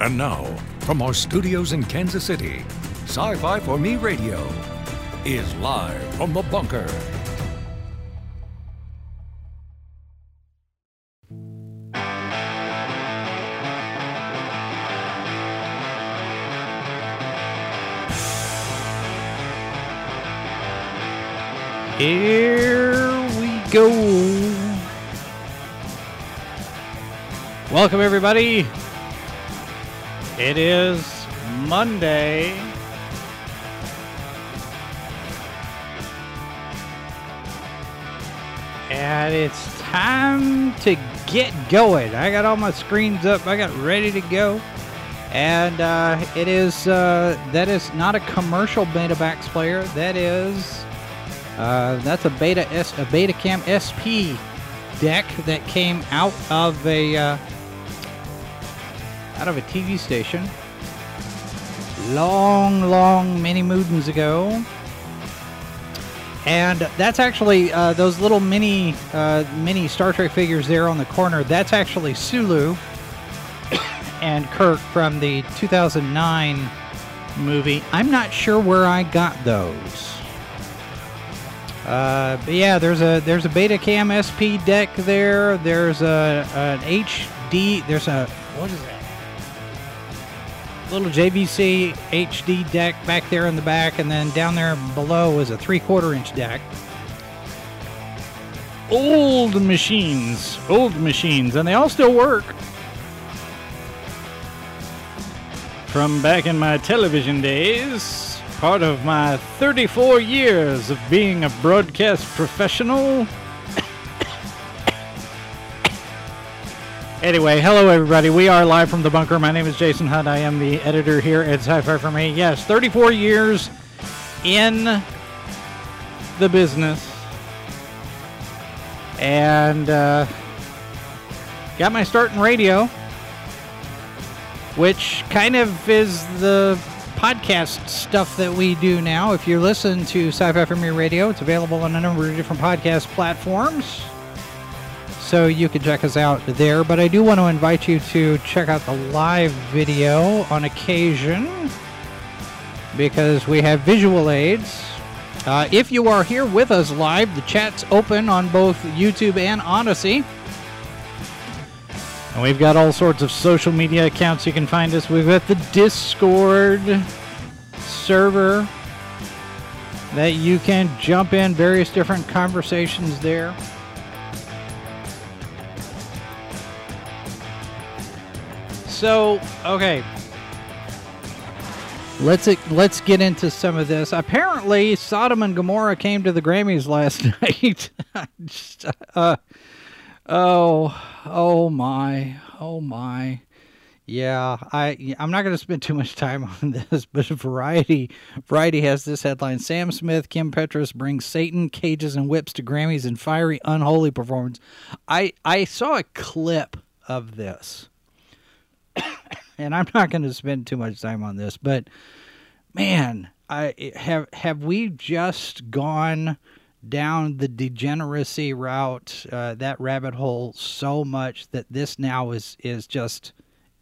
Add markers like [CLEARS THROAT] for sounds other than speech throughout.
And now, from our studios in Kansas City, Sci Fi for Me Radio is live from the bunker. Here we go. Welcome, everybody. It is Monday. And it's time to get going. I got all my screens up, I got ready to go. And uh, it is, uh, that is not a commercial Betamax player. That is uh, that's a Beta S, a Betacam SP deck that came out of a uh, out of a TV station long, long many moons ago. And that's actually uh, those little mini uh, mini Star Trek figures there on the corner. That's actually Sulu [COUGHS] and Kirk from the 2009 movie. I'm not sure where I got those. Uh, but yeah, there's a there's a Betacam SP deck there. There's a an HD. There's a what is that? Little JVC HD deck back there in the back, and then down there below is a three quarter inch deck. Old machines, old machines, and they all still work. From back in my television days part of my 34 years of being a broadcast professional. Anyway, hello everybody. We are live from the bunker. My name is Jason Hunt. I am the editor here at Sci-Fi for Me. Yes, 34 years in the business, and uh, got my start in radio, which kind of is the podcast stuff that we do now. If you listen to Sci Fi for Me Radio, it's available on a number of different podcast platforms. So you can check us out there. But I do want to invite you to check out the live video on occasion because we have visual aids. Uh, if you are here with us live, the chat's open on both YouTube and Odysee. And we've got all sorts of social media accounts you can find us. We've got the Discord server that you can jump in various different conversations there. So, okay. Let's let's get into some of this. Apparently, Sodom and Gomorrah came to the Grammys last [LAUGHS] night. Just, [LAUGHS] uh, oh, oh my, oh my. Yeah, I I'm not going to spend too much time [LAUGHS] on this, but Variety Variety has this headline: Sam Smith, Kim Petras brings Satan, cages, and whips to Grammys in fiery, unholy performance. I I saw a clip of this, and I'm not going to spend too much time on this, but man, I have have we just gone down the degeneracy route, uh, that rabbit hole so much that this now is is just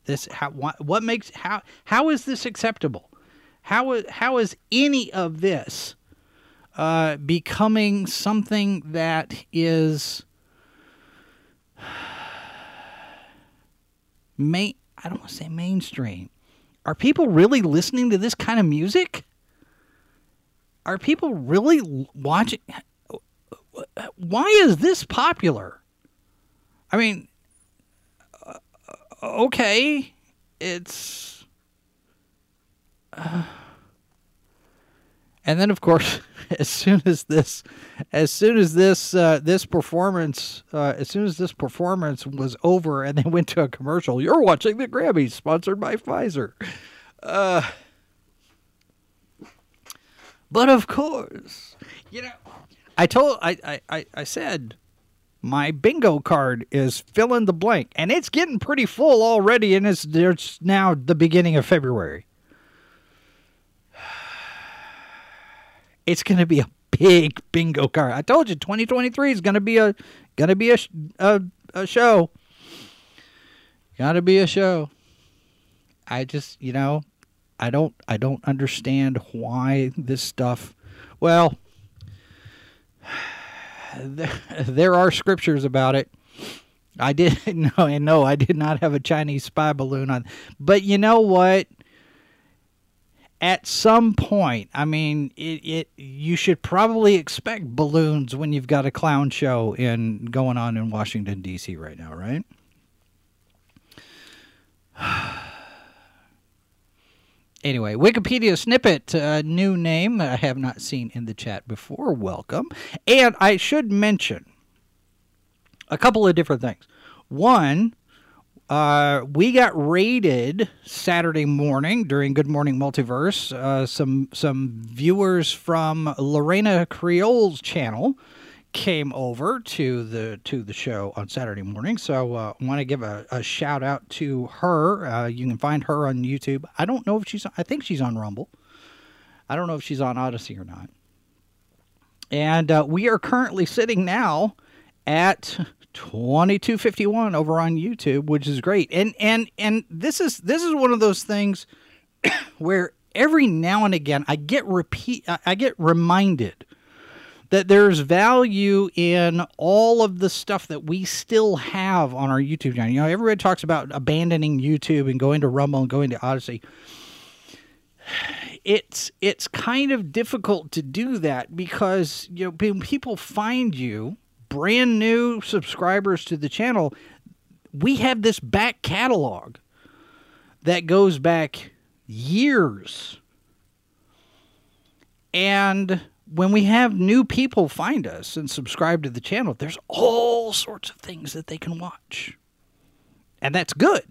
this how what, makes how how is this acceptable? How how is any of this uh, becoming something that is [SIGHS] main? I don't want to say mainstream. Are people really listening to this kind of music? Are people really watching? Why is this popular? I mean, okay, it's. Uh, and then, of course, [LAUGHS] as soon as this, as soon as this uh, this performance, uh, as soon as this performance was over, and they went to a commercial, you're watching the Grammys, sponsored by Pfizer. Uh, but of course, you know, I told I I I said my bingo card is fill in the blank, and it's getting pretty full already, and it's there's now the beginning of February. It's going to be a big bingo card. I told you, 2023 is going to be a going to be a, a a show. Got to be a show. I just, you know, I don't I don't understand why this stuff. Well, [SIGHS] there, there are scriptures about it. I did [LAUGHS] no, and no, I did not have a Chinese spy balloon on. But you know what? At some point, I mean, it, it you should probably expect balloons when you've got a clown show in going on in Washington D.C. right now, right? [SIGHS] anyway, Wikipedia snippet, uh, new name I have not seen in the chat before. Welcome. And I should mention a couple of different things. One, uh, we got raided Saturday morning during Good Morning Multiverse. Uh, some some viewers from Lorena Creole's channel came over to the to the show on Saturday morning. So uh, I want to give a, a, shout out to her. Uh, you can find her on YouTube. I don't know if she's. I think she's on Rumble. I don't know if she's on Odysee or not. And uh, we are currently sitting now at 2251 over on YouTube, which is great. And and and this is this is one of those things [COUGHS] where every now and again I get repeat I get reminded that there's value in all of the stuff that we still have on our YouTube channel. You know, everybody talks about abandoning YouTube and going to Rumble and going to Odysee. [SIGHS] It's it's kind of difficult to do that because you know when people find you brand new subscribers to the channel, we have this back catalog that goes back years. And when we have new people find us and subscribe to the channel, there's all sorts of things that they can watch. And that's good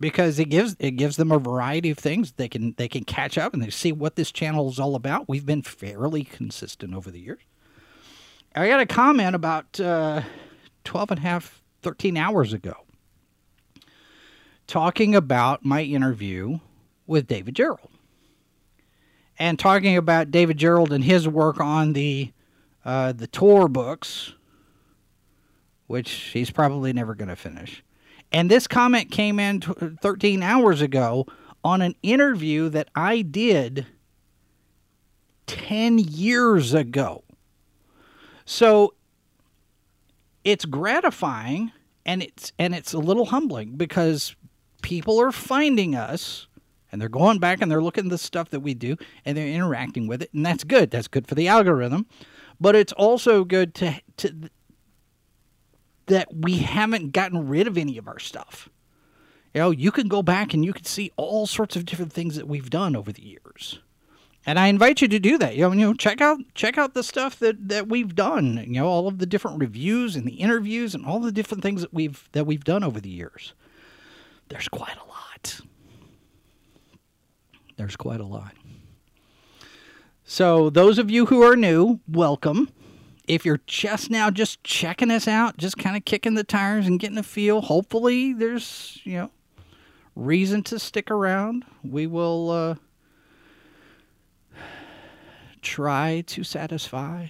because it gives it gives them a variety of things they can they can catch up and they see what this channel is all about. We've been fairly consistent over the years. I got a comment about uh, 12 and a half, 13 hours ago talking about my interview with David Gerrold and talking about David Gerrold and his work on the uh, the Chtorr books, which he's probably never going to finish. And this comment came in t- 13 hours ago on an interview that I did 10 years ago. So it's gratifying and it's and it's a little humbling because people are finding us and they're going back and they're looking at the stuff that we do and they're interacting with it. And that's good. That's good for the algorithm. But it's also good to to that we haven't gotten rid of any of our stuff. You know you can go back and you can see all sorts of different things that we've done over the years and I invite you to do that. You know, you know, check out check out the stuff that, that we've done. You know, all of the different reviews and the interviews and all the different things that we've that we've done over the years. There's quite a lot. There's quite a lot. So those of you who are new, welcome. If you're just now just checking us out, just kind of kicking the tires and getting a feel, hopefully there's, you know, reason to stick around. We will uh try to satisfy.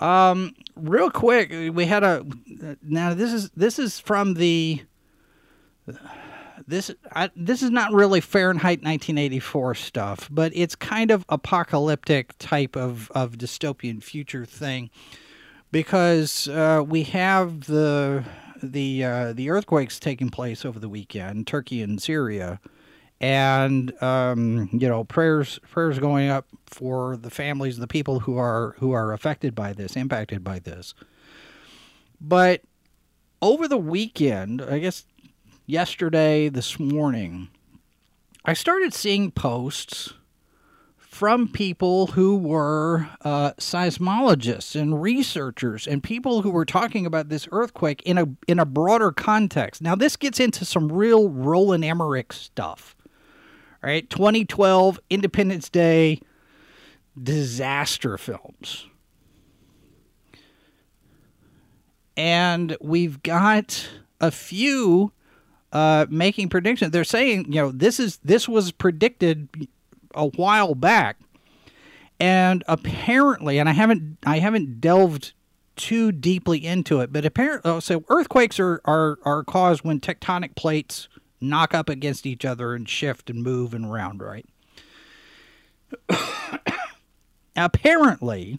Um, real quick, we had a now this is this is from the this I, this is not really Fahrenheit 1984 stuff, but it's kind of apocalyptic type of of dystopian future thing because uh, we have the the uh, the earthquakes taking place over the weekend, Turkey and Syria and um, you know prayers prayers going up for the families the people who are who are affected by this impacted by this but over the weekend i guess yesterday this morning i started seeing posts from people who were uh, seismologists and researchers and people who were talking about this earthquake in a in a broader context. Now this gets into some real Roland Emmerich stuff right? 2012 Independence Day disaster films. And we've got a few uh, making predictions. They're saying, you know, this is this was predicted a while back, and apparently, and I haven't I haven't delved too deeply into it, but apparently, oh, so earthquakes are are are caused when tectonic plates knock up against each other and shift and move and round, right? [COUGHS] Apparently,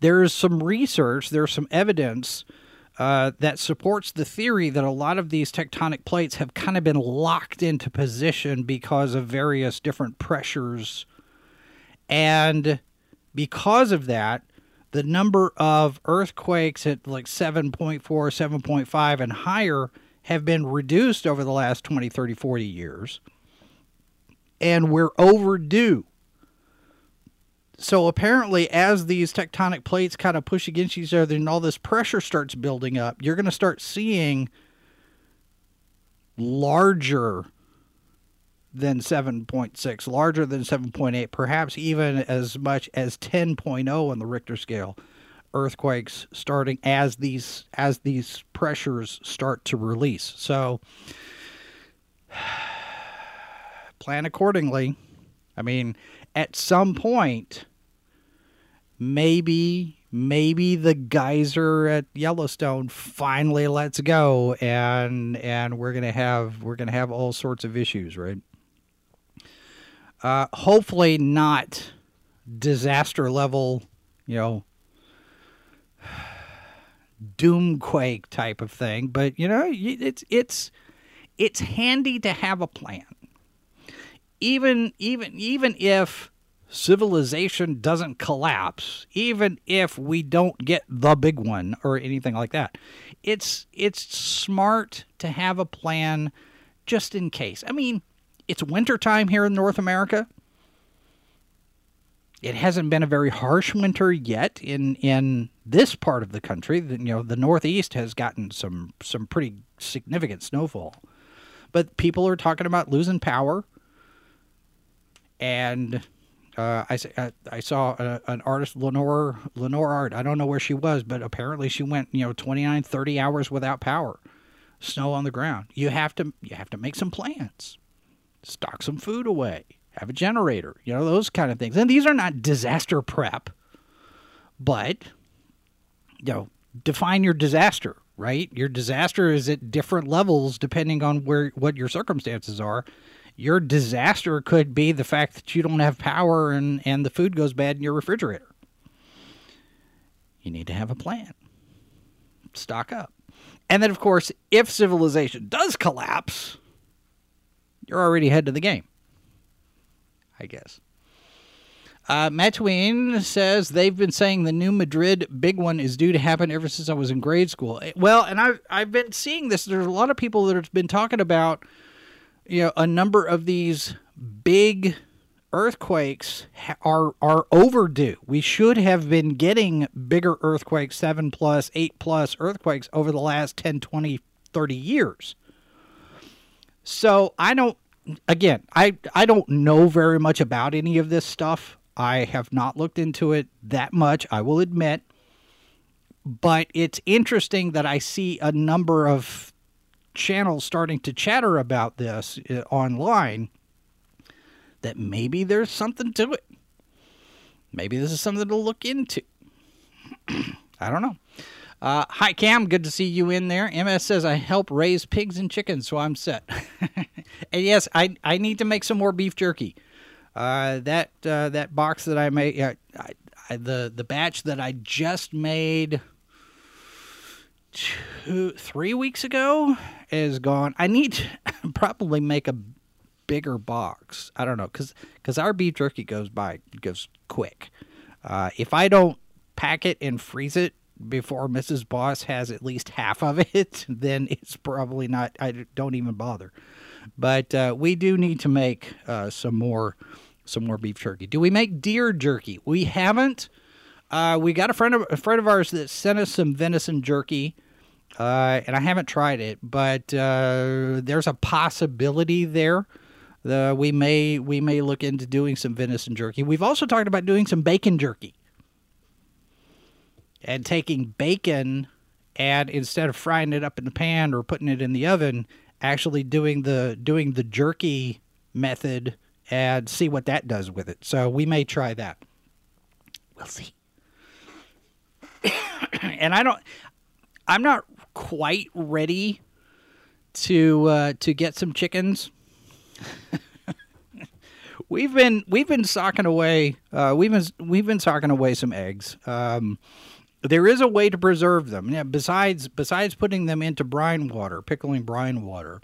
there is some research, there's some evidence uh, that supports the theory that a lot of these tectonic plates have kind of been locked into position because of various different pressures. And because of that, the number of earthquakes at like 7.4, 7.5, and higher have been reduced over the last 20, 30, 40 years. And we're overdue. So apparently, as these tectonic plates kind of push against each other and all this pressure starts building up, you're going to start seeing larger than 7.6, larger than 7.8, perhaps even as much as 10.0 on the Richter scale earthquakes starting as these as these pressures start to release. So [SIGHS] plan accordingly. I mean, at some point maybe maybe the geyser at Yellowstone finally lets go and and we're going to have we're going to have all sorts of issues, right? Uh, hopefully not disaster level, you know, [SIGHS] doomquake type of thing, but you know, it's it's it's handy to have a plan. Even even even if civilization doesn't collapse, even if we don't get the big one or anything like that. It's it's smart to have a plan just in case. I mean, it's wintertime here in North America. It hasn't been a very harsh winter yet in in this part of the country. You know, the Northeast has gotten some some pretty significant snowfall, but people are talking about losing power, and uh, I, uh, I saw a, an artist, Lenore Lenore Art. I don't know where she was, but apparently she went you know 29, 30 hours without power, snow on the ground. You have to you have to make some plans stock some food away, have a generator, you know, those kind of things. And these are not disaster prep, but, you know, define your disaster, right? Your disaster is at different levels depending on where what your circumstances are. Your disaster could be the fact that you don't have power and, and the food goes bad in your refrigerator. You need to have a plan. Stock up. And then, of course, if civilization does collapse, you're already ahead of the game. I guess. Uh, Matween says they've been saying the New Madrid big one is due to happen ever since I was in grade school. Eh, well, and I've I've been seeing this. There's a lot of people that have been talking about, you know, a number of these big earthquakes are are overdue. We should have been getting bigger earthquakes, 7 plus, 8 plus earthquakes over the last 10, 20, 30 years. So, I don't again, I I don't know very much about any of this stuff. I have not looked into it that much, I will admit. But it's interesting that I see a number of channels starting to chatter about this uh, online that maybe there's something to it. Maybe this is something to look into. [CLEARS THROAT] I don't know. Uh, hi, Cam. Good to see you in there. MS says, I help raise pigs and chickens, so I'm set. [LAUGHS] and yes, I, I need to make some more beef jerky. Uh, that uh, that box that I made, I, I, the the batch that I just made two three weeks ago is gone. I need to [LAUGHS] probably make a bigger box. I don't know because because our beef jerky goes by goes quick. Uh, if I don't pack it and freeze it before Mrs. Boss has at least half of it, [LAUGHS] then it's probably not. I don't even bother. But uh, we do need to make uh, some more some more beef jerky. Do we make deer jerky? We haven't. Uh, we got a friend of a friend of ours that sent us some venison jerky, uh, and I haven't tried it, but uh, there's a possibility there. The, we may we may look into doing some venison jerky. We've also talked about doing some bacon jerky and taking bacon and instead of frying it up in the pan or putting it in the oven, actually doing the doing the jerky method and see what that does with it. So we may try that. We'll see. [COUGHS] and I don't I'm not quite ready to uh, to get some chickens. [LAUGHS] we've been we've been socking away. Uh, we've been we've been socking away some eggs. Um, there is a way to preserve them. Yeah, besides besides putting them into brine water, pickling brine water.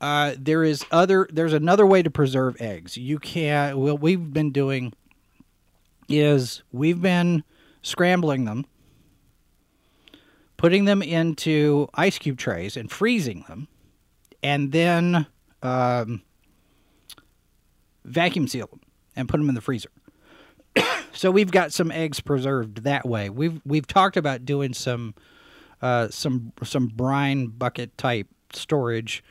Uh, there is other. There's another way to preserve eggs. You can. What we've been doing is we've been scrambling them, putting them into ice cube trays and freezing them, and then um, vacuum seal them and put them in the freezer. So we've got some eggs preserved that way. We've we've talked about doing some uh, some some brine bucket type storage,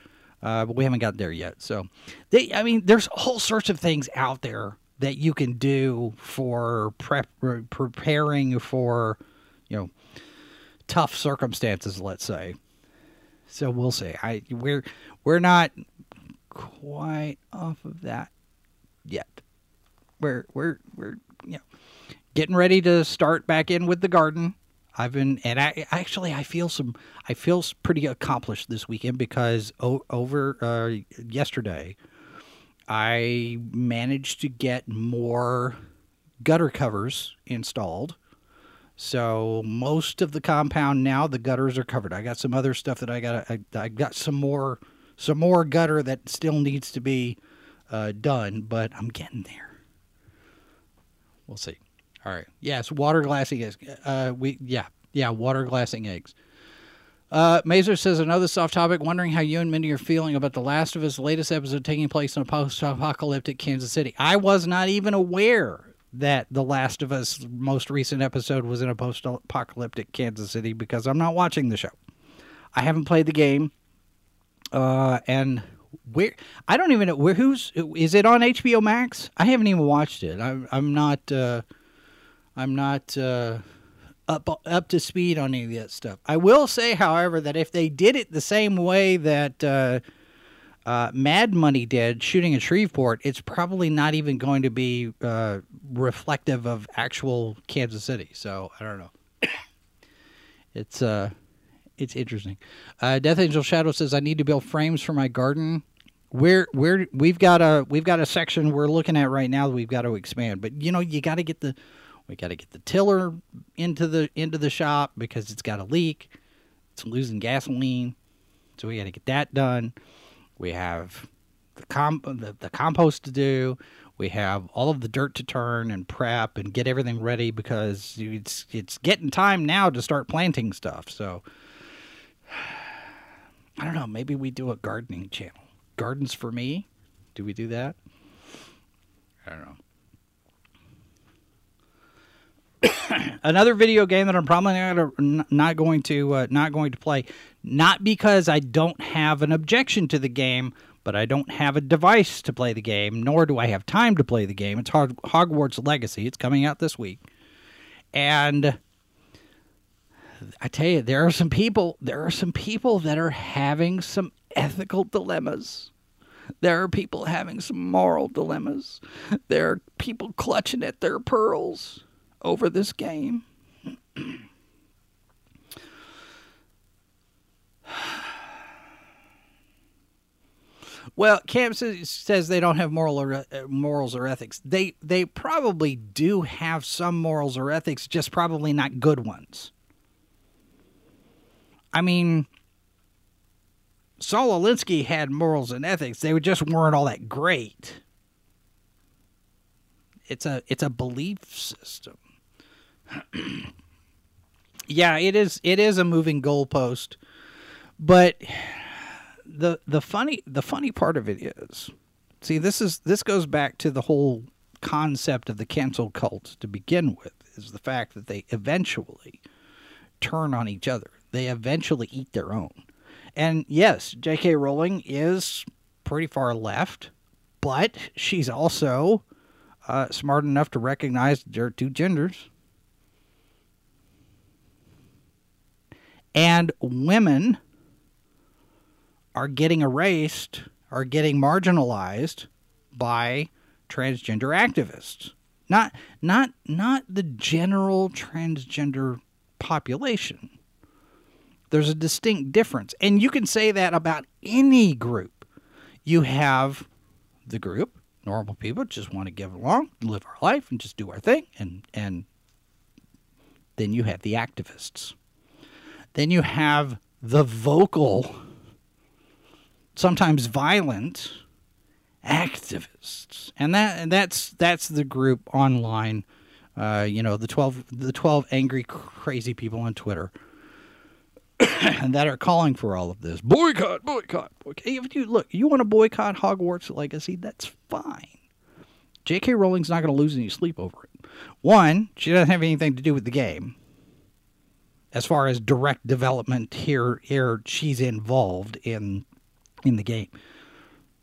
uh, but we haven't got there yet. So, they, I mean, there's all sorts of things out there that you can do for prep preparing for, you know, tough circumstances. Let's say. So we'll see. I we're we're not quite off of that yet. We're we're we're you know getting ready to start back in with the garden. I've been and I actually I feel some I feel pretty accomplished this weekend because o- over uh, yesterday I managed to get more gutter covers installed. So most of the compound now the gutters are covered. I got some other stuff that I got I, I got some more some more gutter that still needs to be uh, done, but I'm getting there. We'll see. All right. Yes, water glassing eggs. Uh, we yeah yeah water glassing eggs. Uh, Mazer says another soft topic. Wondering how you and Mindy are feeling about The Last of Us latest episode taking place in a post-apocalyptic Kansas City. I was not even aware that The Last of Us most recent episode was in a post-apocalyptic Kansas City because I'm not watching the show. I haven't played the game, uh, and where I don't even know where who's is it on HBO Max? I haven't even watched it. I'm I'm not uh, I'm not uh, up up to speed on any of that stuff. I will say, however, that if they did it the same way that uh, uh, Mad Money did, shooting in Shreveport, it's probably not even going to be uh, reflective of actual Kansas City. So I don't know. [COUGHS] it's uh it's interesting. Uh, Death Angel Shadow says I need to build frames for my garden. We're we're we've got a we've got a section we're looking at right now that we've got to expand. But you know you got to get the we got to get the tiller into the into the shop because it's got a leak. It's losing gasoline, so we got to get that done. We have the comp the, the compost to do. We have all of the dirt to turn and prep and get everything ready because it's it's getting time now to start planting stuff. So [SIGHS] I don't know. Maybe we do a gardening channel. Gardens for me. Do we do that? I don't know. [COUGHS] Another video game that I'm probably not, going to uh, not going to play, not because I don't have an objection to the game, but I don't have a device to play the game, nor do I have time to play the game. It's Hogwarts Legacy. It's coming out this week, and I tell you, there are some people. There are some people that are having some ethical dilemmas. There are people having some moral dilemmas. There are people clutching at their pearls over this game. [SIGHS] Well, Cam says they don't have moral or, uh, morals or ethics. They they probably do have some morals or ethics, just probably not good ones. I mean, Saul Alinsky had morals and ethics. They just weren't all that great. It's a it's a belief system. [CLEARS THROAT] yeah, it is it is a moving goalpost. But the the funny the funny part of it is see this is this goes back to the whole concept of the cancel cult to begin with is the fact that they eventually turn on each other they eventually eat their own. And yes, J.K. Rowling is pretty far left, but she's also uh, smart enough to recognize there are two genders. And women are getting erased, are getting marginalized by transgender activists. Not not not the general transgender population There's a distinct difference. And you can say that about any group. You have the group, normal people just want to get along, live our life, and just do our thing. And, and then you have the activists. Then you have the vocal, sometimes violent activists. And that and that's that's the group online uh, you know, the 12 the 12 angry crazy people on Twitter [COUGHS] that are calling for all of this. Boycott, boycott, boycott. If you look, you want to boycott Hogwarts Legacy, that's fine. J.K. Rowling's not going to lose any sleep over it. One, she doesn't have anything to do with the game. As far as direct development here, here she's involved in in the game.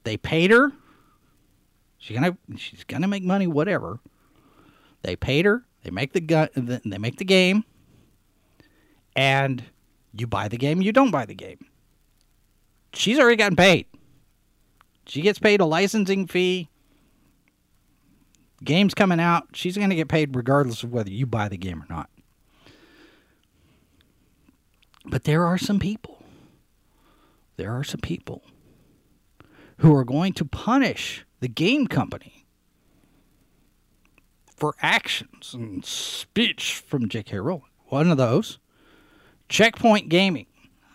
They paid her. She's gonna she's gonna make money, whatever. They paid her. They make the gun. They make the game, and you buy the game. You don't buy the game. She's already gotten paid. She gets paid a licensing fee. Game's coming out. She's going to get paid regardless of whether you buy the game or not. But there are some people. There are some people who are going to punish the game company for actions and speech from J.K. Rowling. One of those, Checkpoint Gaming.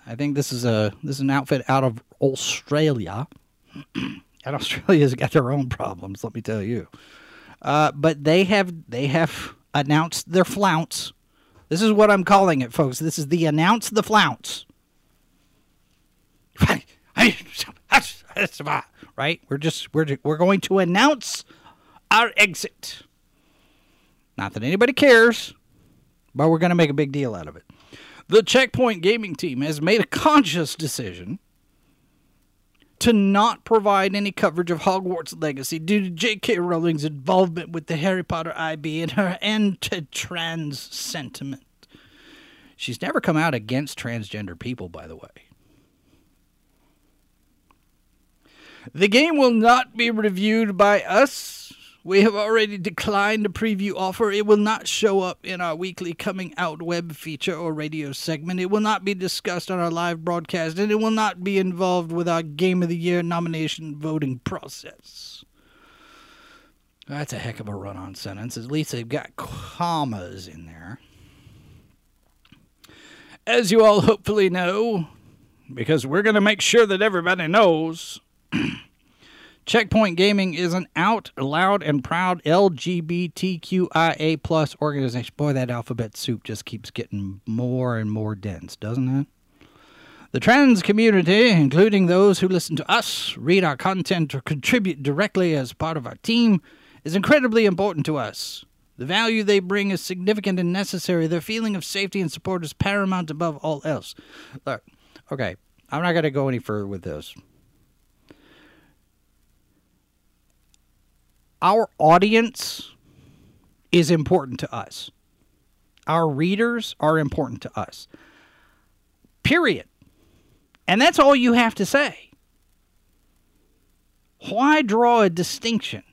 I think this is a this is an outfit out of Australia. [CLEARS THROAT] and Australia's got their own problems, let me tell you. Uh, but they have they have announced their flounce. This is what I'm calling it, folks. This is the announce the flounce. [LAUGHS] Right? We're just we're we're going to announce our exit. Not that anybody cares, but we're going to make a big deal out of it. The Checkpoint Gaming team has made a conscious decision to not provide any coverage of Hogwarts Legacy due to J.K. Rowling's involvement with the Harry Potter IP and her anti-trans sentiment. She's never come out against transgender people, by the way. The game will not be reviewed by us we have already declined a preview offer. It will not show up in our weekly coming out web feature or radio segment. It will not be discussed on our live broadcast, and it will not be involved with our Game of the Year nomination voting process. That's a heck of a run on sentence. At least they've got commas in there. As you all hopefully know, because we're going to make sure that everybody knows. [CLEARS THROAT] Checkpoint Gaming is an out, loud, and proud LGBTQIA plus organization. Boy, that alphabet soup just keeps getting more and more dense, doesn't it? The trans community, including those who listen to us, read our content, or contribute directly as part of our team, is incredibly important to us. The value they bring is significant and necessary. Their feeling of safety and support is paramount above all else. Look, okay, I'm not going to go any further with this. Our audience is important to us. Our readers are important to us. Period. And that's all you have to say. Why draw a distinction?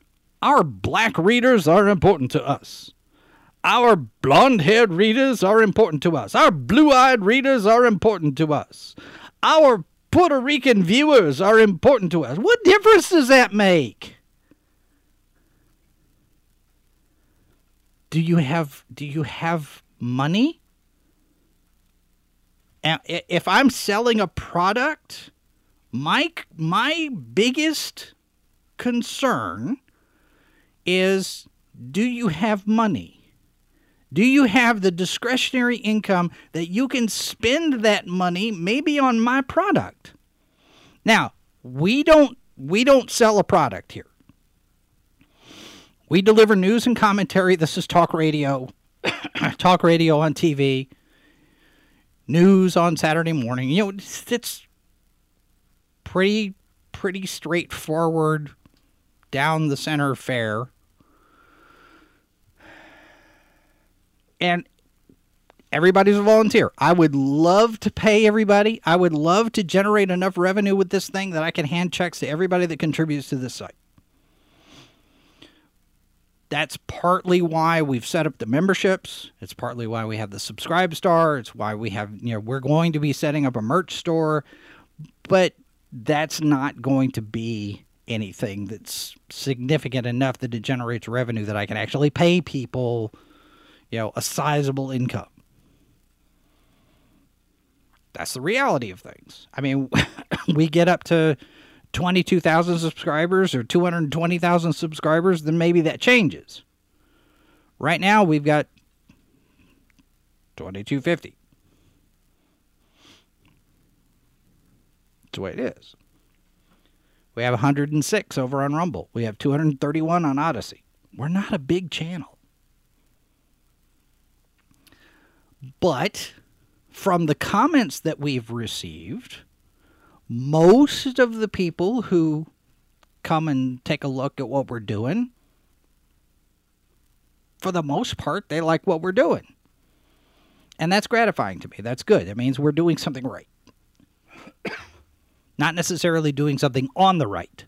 Our black readers are important to us. Our blonde haired readers are important to us. Our blue eyed readers are important to us. Our Puerto Rican viewers are important to us. What difference does that make? Do you have do you have money? If I'm selling a product, my my biggest concern is do you have money? Do you have the discretionary income that you can spend that money maybe on my product? Now, we don't we don't sell a product here. We deliver news and commentary. This is talk radio, [COUGHS] talk radio on TV, news on Saturday morning. You know, it's, it's pretty pretty straightforward, down the center fare. And everybody's a volunteer. I would love to pay everybody. I would love to generate enough revenue with this thing that I can hand checks to everybody that contributes to this site. That's partly why we've set up the memberships. It's partly why we have the subscribe star. It's why we have, you know, we're going to be setting up a merch store, but that's not going to be anything that's significant enough that it generates revenue that I can actually pay people, you know, a sizable income. That's the reality of things. I mean, [LAUGHS] we get up to 22,000 subscribers or 220,000 subscribers, then maybe that changes. Right now, we've got 2250. That's the way it is. We have 106 over on Rumble. We have 231 on Odysee. We're not a big channel. But from the comments that we've received, most of the people who come and take a look at what we're doing, for the most part, they like what we're doing. And that's gratifying to me. That's good. It means we're doing something right. [COUGHS] Not necessarily doing something on the right,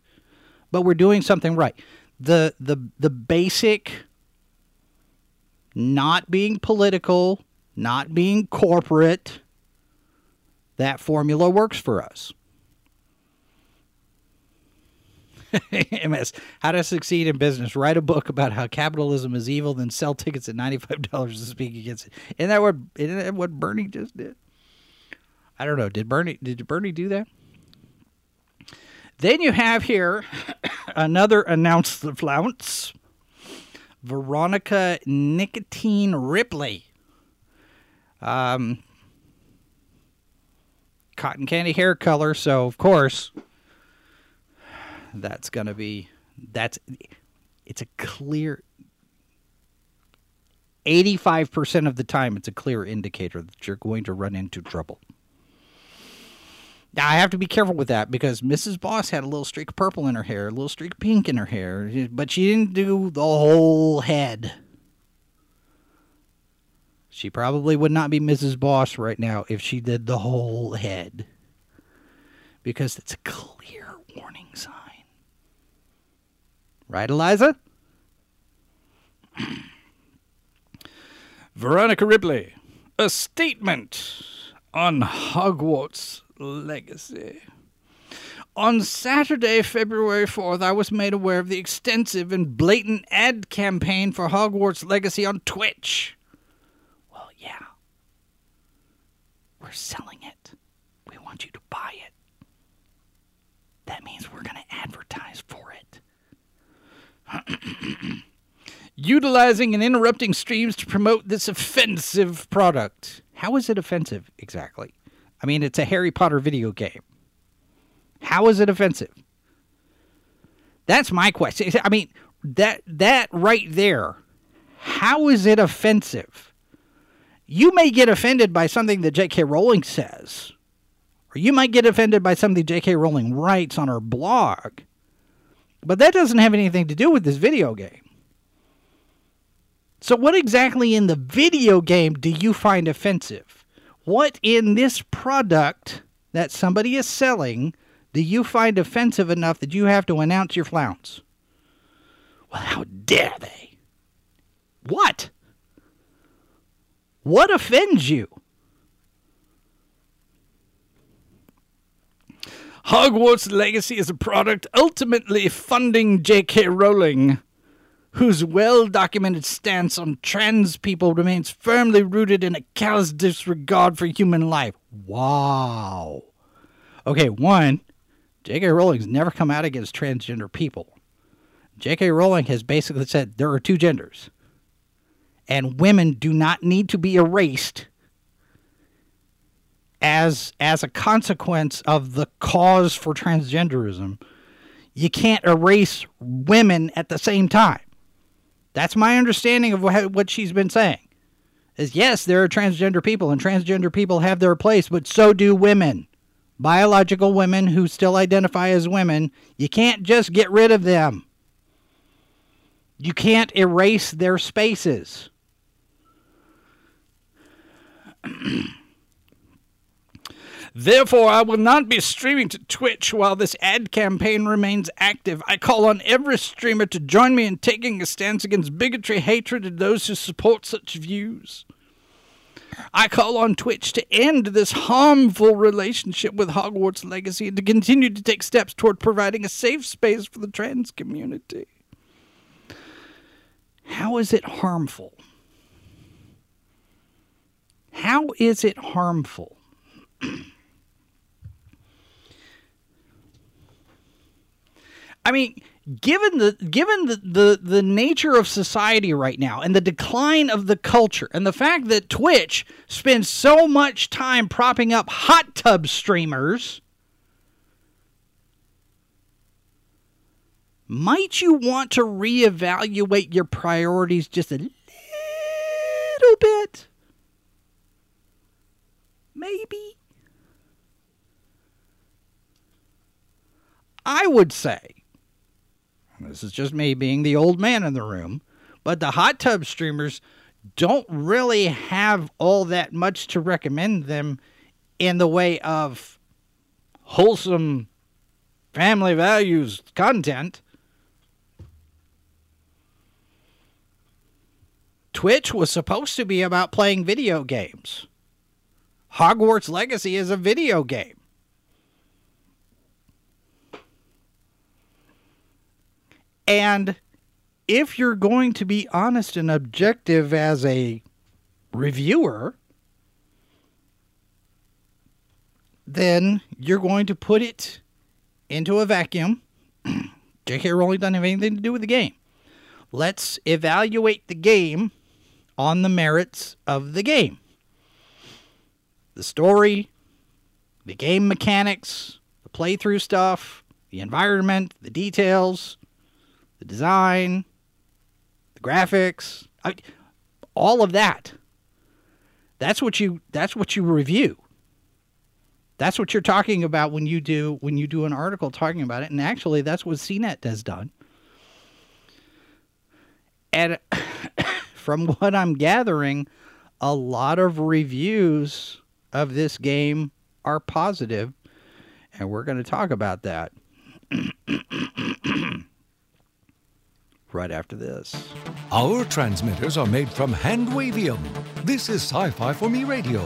but we're doing something right. The the the basic not being political, not being corporate, that formula works for us. [LAUGHS] MS, how to succeed in business. Write a book about how capitalism is evil, then sell tickets at $95 to speak against it. Isn't that what, isn't that what Bernie just did? I don't know. Did Bernie, did Bernie do that? Then you have here [COUGHS] another announce the flounce. Veronica Nicotine Ripley. Um, cotton candy hair color, so of course that's going to be that's it's a clear 85% of the time it's a clear indicator that you're going to run into trouble. Now I have to be careful with that because Mrs. Boss had a little streak of purple in her hair, a little streak of pink in her hair, but she didn't do the whole head. She probably would not be Mrs. Boss right now if she did the whole head. Because it's a clear warning sign. Right, Eliza? [CLEARS THROAT] Veronica Ripley, a statement on Hogwarts legacy. On Saturday, February 4th, I was made aware of the extensive and blatant ad campaign for Hogwarts Legacy on Twitch. Well, yeah. We're selling it. We want you to buy it. That means we're going to advertise for it. [CLEARS THROAT] Utilizing and interrupting streams to promote this offensive product. How is it offensive exactly? I mean, it's a Harry Potter video game. How is it offensive? That's my question. I mean, that that right there. How is it offensive? You may get offended by something that J.K. Rowling says, or you might get offended by something J.K. Rowling writes on her blog. But that doesn't have anything to do with this video game. So, what exactly in the video game do you find offensive? What in this product that somebody is selling do you find offensive enough that you have to announce your flounce? Well, how dare they? What? What offends you? Hogwarts Legacy is a product ultimately funding J.K. Rowling, whose well documented stance on trans people remains firmly rooted in a callous disregard for human life. Wow. Okay, one, J.K. Rowling's never come out against transgender people. J.K. Rowling has basically said there are two genders, and women do not need to be erased as as a consequence of the cause for transgenderism, you can't erase women at the same time. That's my understanding of what she's been saying. Is yes, there are transgender people and transgender people have their place, but so do women. Biological women who still identify as women, you can't just get rid of them. You can't erase their spaces. [CLEARS THROAT] Therefore, I will not be streaming to Twitch while this ad campaign remains active. I call on every streamer to join me in taking a stance against bigotry, hatred, and those who support such views. I call on Twitch to end this harmful relationship with Hogwarts Legacy and to continue to take steps toward providing a safe space for the trans community. How is it harmful? How is it harmful? [CLEARS THROAT] I mean, given the given the, the the nature of society right now and the decline of the culture and the fact that Twitch spends so much time propping up hot tub streamers, might you want to reevaluate your priorities just a little bit? Maybe. I would say this is just me being the old man in the room. But the hot tub streamers don't really have all that much to recommend them in the way of wholesome family values content. Twitch was supposed to be about playing video games. Hogwarts Legacy is a video game. And if you're going to be honest and objective as a reviewer, then you're going to put it into a vacuum. [CLEARS THROAT] J.K. Rowling doesn't have anything to do with the game. Let's evaluate the game on the merits of the game the story, the game mechanics, the playthrough stuff, the environment, the details, the design, the graphics, I, all of that. That's what you that's what you review. That's what you're talking about when you do when you do an article talking about it, and actually that's what CNET has done. And [COUGHS] from what I'm gathering, a lot of reviews of this game are positive, and we're going to talk about that. [COUGHS] right after this. Our transmitters are made from handwavium. This is Sci Fi for Me Radio.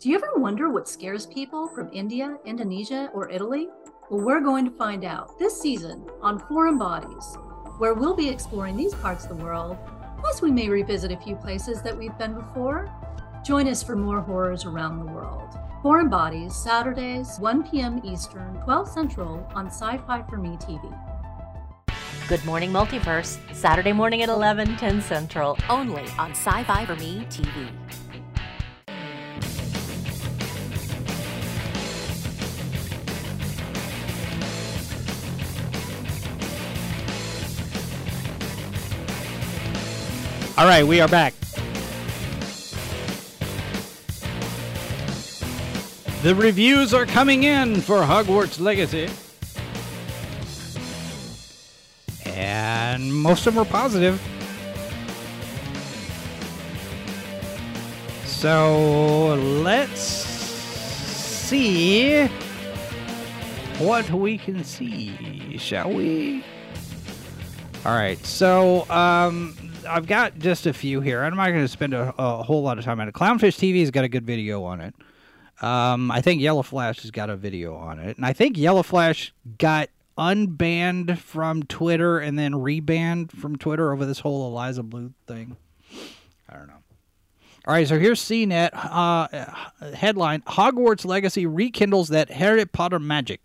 Do you ever wonder what scares people from India, Indonesia, or Italy? Well, we're going to find out this season on Foreign Bodies, where we'll be exploring these parts of the world. Plus, we may revisit a few places that we've been before. Join us for more horrors around the world. Foreign Bodies, Saturdays, 1 p.m. Eastern, 12 Central on Sci Fi for Me TV. Good Morning Multiverse, Saturday morning at 11, 10 Central, only on Sci Fi for Me TV. All right, we are back. The reviews are coming in for Hogwarts Legacy. And most of them are positive. So let's see what we can see, shall we? All right, so um, I've got just a few here. I'm not going to spend a, a, whole lot of time on it. Clownfish TV's got a good video on it. Um, I think Yellow Flash has got a video on it, and I think Yellow Flash got unbanned from Twitter and then rebanned from Twitter over this whole Eliza Bleu thing. I don't know. All right, so here's CNET uh, headline: Hogwarts Legacy rekindles that Harry Potter magic.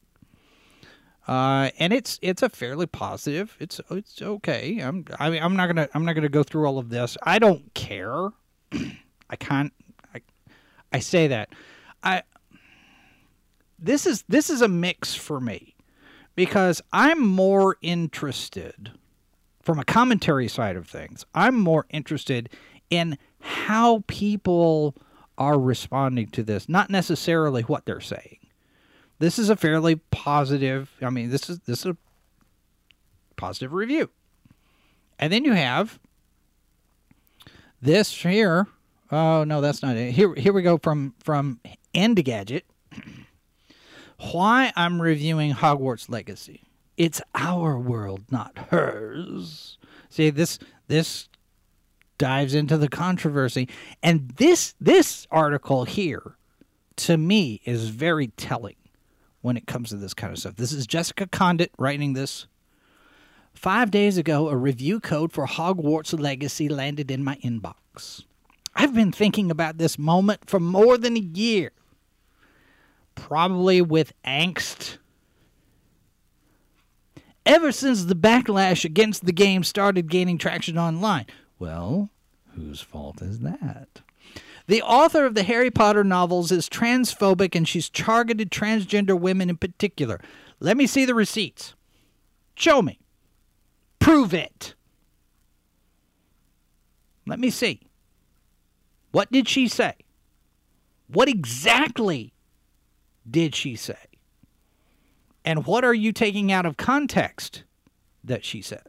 Uh, and it's it's a fairly positive. It's it's okay. I'm I mean I'm not gonna I'm not gonna go through all of this. I don't care. [CLEARS THROAT] I can't. I I say that. I this is this is a mix for me because I'm more interested from a commentary side of things. I'm more interested in how people are responding to this, not necessarily what they're saying. This is a fairly positive. I mean, this is this is a positive review. And then you have this here. Oh no, that's not it. Here here we go from from Engadget. [CLEARS THROAT] why I'm reviewing Hogwarts Legacy. It's our world, not hers. See, this this dives into the controversy, and this this article here, to me, is very telling when it comes to this kind of stuff. This is Jessica Conditt writing this. Five days ago, a review code for Hogwarts Legacy landed in my inbox. I've been thinking about this moment for more than a year. Probably with angst. Ever since the backlash against the game started gaining traction online. Well, whose fault is that? The author of the Harry Potter novels is transphobic and she's targeted transgender women in particular. Let me see the receipts. Show me. Prove it. Let me see. What did she say? What exactly did she say? And what are you taking out of context that she said?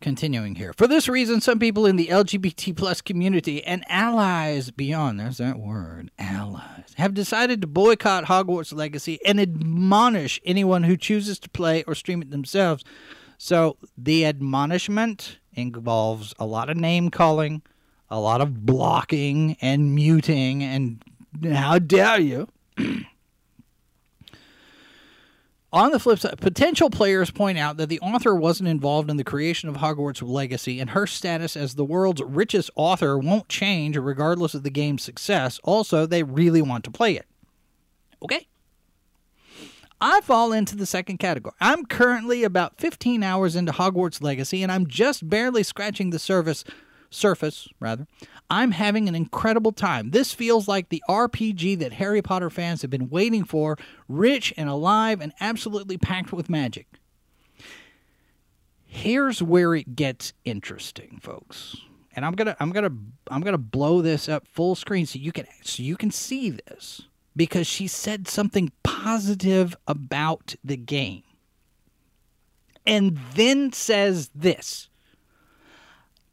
Continuing here. For this reason, some people in the LGBT plus community and allies beyond, there's that word, allies, have decided to boycott Hogwarts Legacy and admonish anyone who chooses to play or stream it themselves. So the admonishment involves a lot of name calling, a lot of blocking and muting, and how dare you? [CLEARS THROAT] On the flip side, potential players point out that the author wasn't involved in the creation of Hogwarts Legacy, and her status as the world's richest author won't change regardless of the game's success. Also, they really want to play it. Okay. I fall into the second category. I'm currently about 15 hours into Hogwarts Legacy, and I'm just barely scratching the surface. Surface, rather. I'm having an incredible time. This feels like the RPG that Harry Potter fans have been waiting for, rich and alive and absolutely packed with magic. Here's where it gets interesting, folks. And I'm to I'm to I'm to blow this up full screen so you can so you can see this because she said something positive about the game. And then says this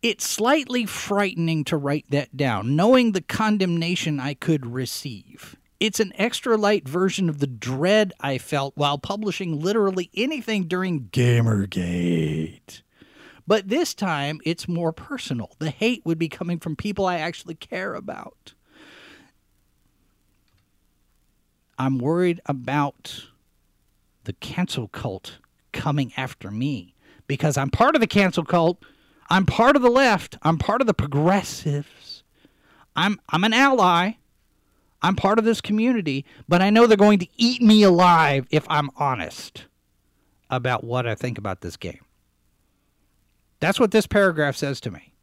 it's slightly frightening to write that down, knowing the condemnation I could receive. It's an extra light version of the dread I felt while publishing literally anything during Gamergate. But this time, it's more personal. The hate would be coming from people I actually care about. I'm worried about the cancel cult coming after me because I'm part of the cancel cult I'm part of the left. I'm part of the progressives. I'm I'm an ally. I'm part of this community, but I know they're going to eat me alive if I'm honest about what I think about this game. That's what this paragraph says to me.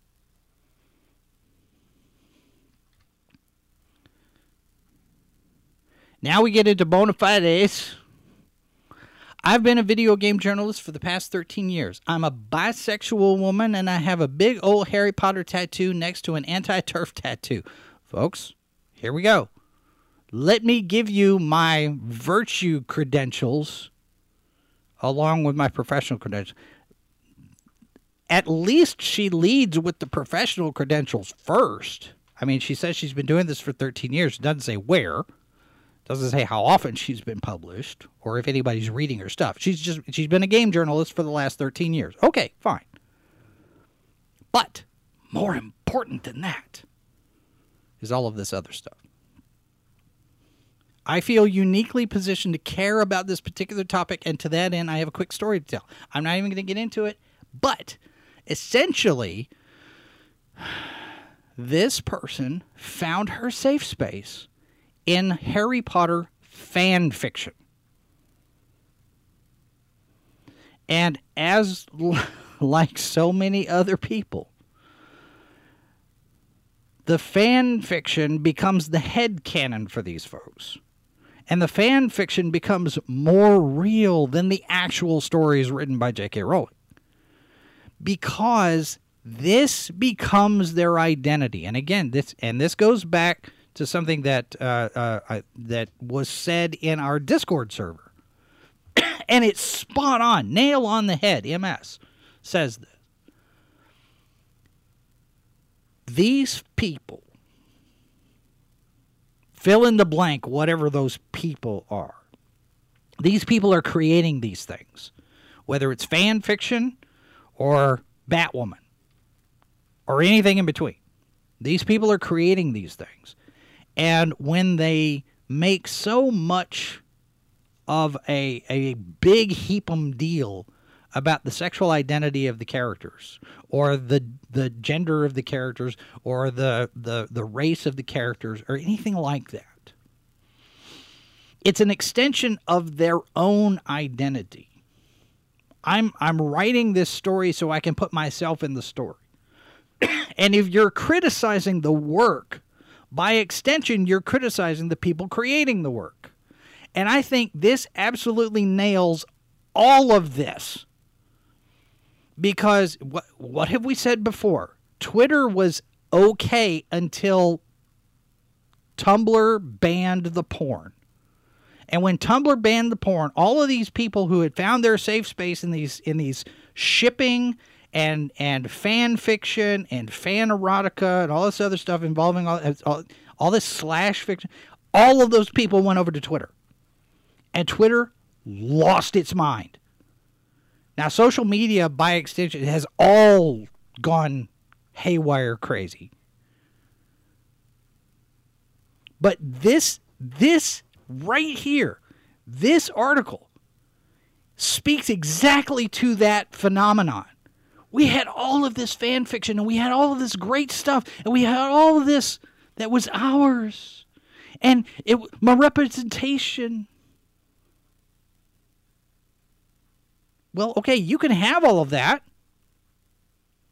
Now we get into bona fides. I've been a video game journalist for the past 13 years. I'm a bisexual woman and I have a big old Harry Potter tattoo next to an anti TERF tattoo. Folks, here we go. Let me give you my virtue credentials along with my professional credentials. At least she leads with the professional credentials first. I mean, she says she's been doing this for 13 years. Doesn't say where. Doesn't say how often she's been published or if anybody's reading her stuff. She's just she's been a game journalist for the last 13 years. Okay, fine. But more important than that is all of this other stuff. I feel uniquely positioned to care about this particular topic, and to that end, I have a quick story to tell. I'm not even going to get into it, but essentially, [SIGHS] this person found her safe space in Harry Potter fan fiction. And as [LAUGHS] like so many other people, the fan fiction becomes the head canon for these folks. And the fan fiction becomes more real than the actual stories written by J.K. Rowling. Because this becomes their identity. And again, this and this goes back to something that uh, uh, that was said in our Discord server, [COUGHS] and it's spot on, nail on the head. MS says this. These people fill in the blank, whatever those people are. These people are creating these things, whether it's fan fiction or Batwoman or anything in between. These people are creating these things. And when they make so much of a, a big heapum deal about the sexual identity of the characters or the the gender of the characters or the, the, the race of the characters or anything like that. It's an extension of their own identity. I'm I'm writing this story so I can put myself in the story. [COUGHS] and if you're criticizing the work, by extension you're criticizing the people creating the work. And I think this absolutely nails all of this. Because what what have we said before? Twitter was okay until Tumblr banned the porn. And when Tumblr banned the porn, all of these people who had found their safe space in these in these shipping and and fan fiction and fan erotica and all this other stuff involving all all, all this slash fiction, all of those people went over to Twitter. And Twitter lost its mind. Now social media by extension has all gone haywire crazy. But this this right here, this article speaks exactly to that phenomenon. We had all of this fan fiction and we had all of this great stuff and we had all of this that was ours. And it my representation Well, okay, you can have all of that.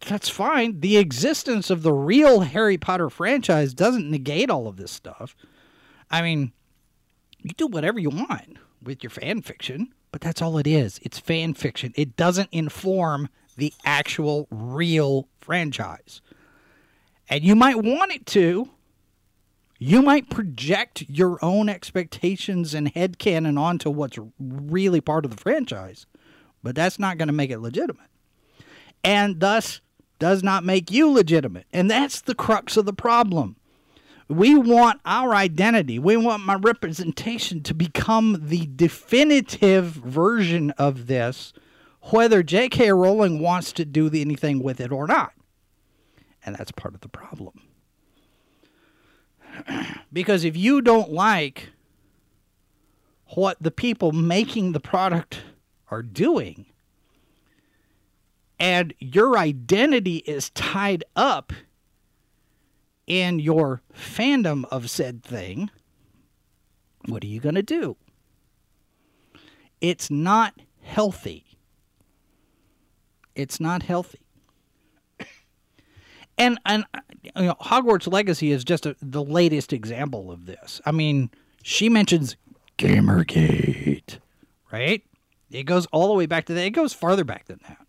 That's fine. The existence of the real Harry Potter franchise doesn't negate all of this stuff. I mean, you do whatever you want with your fan fiction, but that's all it is. It's fan fiction. It doesn't inform the actual real franchise. And you might want it to. You might project your own expectations and headcanon onto what's really part of the franchise, but that's not going to make it legitimate. And thus does not make you legitimate. And that's the crux of the problem. We want our identity, we want my representation to become the definitive version of this, whether J.K. Rowling wants to do anything with it or not. And that's part of the problem. [CLEARS THROAT] because if you don't like what the people making the product are doing, and your identity is tied up in your fandom of said thing, what are you going to do? It's not healthy. It's not healthy. And and you know, Hogwarts Legacy is just a, the latest example of this. I mean, she mentions Gamergate, right? It goes all the way back to that. It goes farther back than that.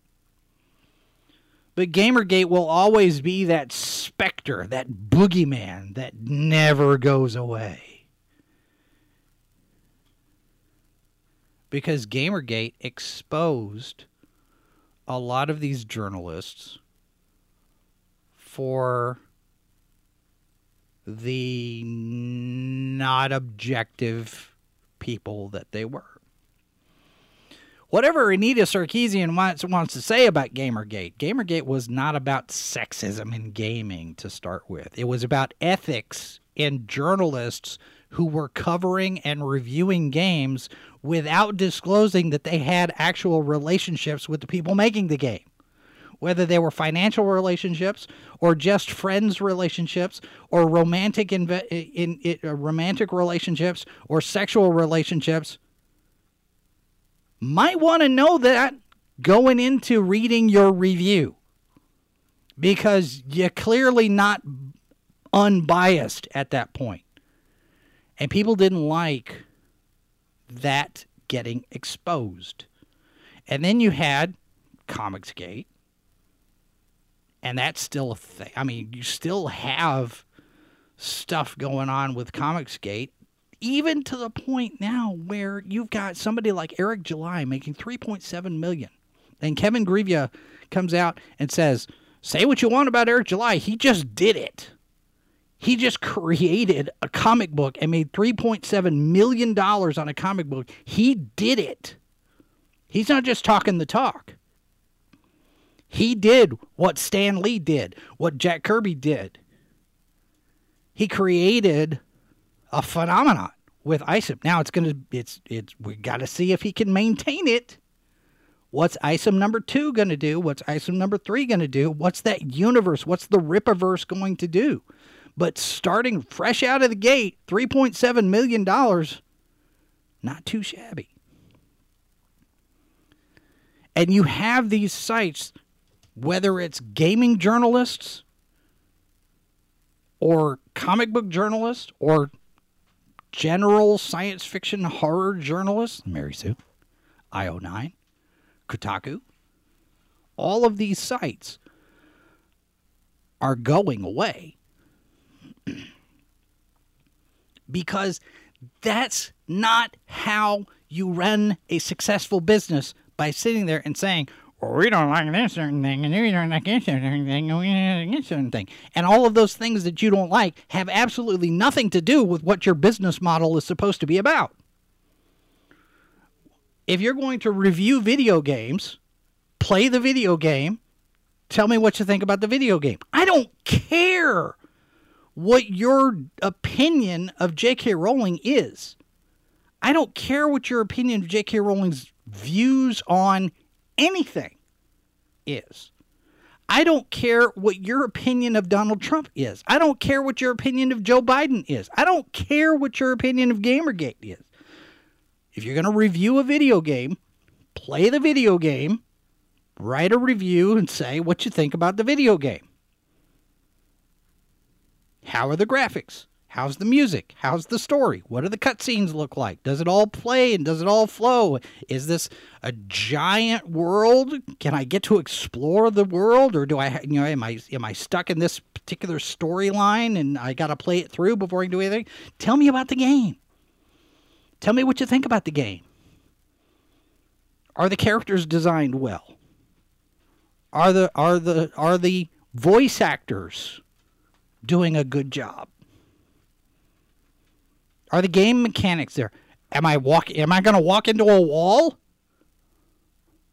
But Gamergate will always be that specter, that boogeyman that never goes away. Because Gamergate exposed a lot of these journalists for the not objective people that they were whatever Anita Sarkeesian wants, wants to say about Gamergate, Gamergate was not about sexism in gaming to start with. It was about ethics in journalists who were covering and reviewing games without disclosing that they had actual relationships with the people making the game. Whether they were financial relationships or just friends relationships or romantic in, in, in uh, romantic relationships or sexual relationships, might want to know that going into reading your review because you're clearly not unbiased at that point. And people didn't like that getting exposed. And then you had Comicsgate. And that's still a thing. I mean, you still have stuff going on with Comicsgate even to the point now where you've got somebody like Eric July making 3.7 million. And Kevin Grevioux comes out and says, "Say what you want about Eric July, he just did it. He just created a comic book and made $3.7 million on a comic book. He did it. He's not just talking the talk. He did what Stan Lee did, what Jack Kirby did. He created a phenomenon with Isom. Now it's gonna it's it's we gotta see if he can maintain it. What's Isom number two gonna do? What's Isom number three gonna do? What's that universe? What's the Rippaverse going to do? But starting fresh out of the gate, $3.7 million, not too shabby. And you have these sites, whether it's gaming journalists or comic book journalists or general science fiction horror journalists, Mary Sue, IO9, Kotaku, all of these sites are going away [CLEARS THROAT] because that's not how you run a successful business by sitting there and saying, well, we don't like this certain thing, and we don't like this certain thing, and we don't like this certain thing. And all of those things that you don't like have absolutely nothing to do with what your business model is supposed to be about. If you're going to review video games, play the video game, tell me what you think about the video game. I don't care what your opinion of J.K. Rowling is. I don't care what your opinion of J.K. Rowling's views on anything is. I don't care what your opinion of Donald Trump is. I don't care what your opinion of Joe Biden is. I don't care what your opinion of Gamergate is. If you're going to review a video game, play the video game, write a review, and say what you think about the video game. How are the graphics? How's the music? How's the story? What do the cutscenes look like? Does it all play and does it all flow? Is this a giant world? Can I get to explore the world, or do I, you know, am I am I stuck in this particular storyline and I got to play it through before I can do anything? Tell me about the game. Tell me what you think about the game. Are the characters designed well? Are the are the are the voice actors doing a good job? Are the game mechanics there? Am I walk am I going to walk into a wall?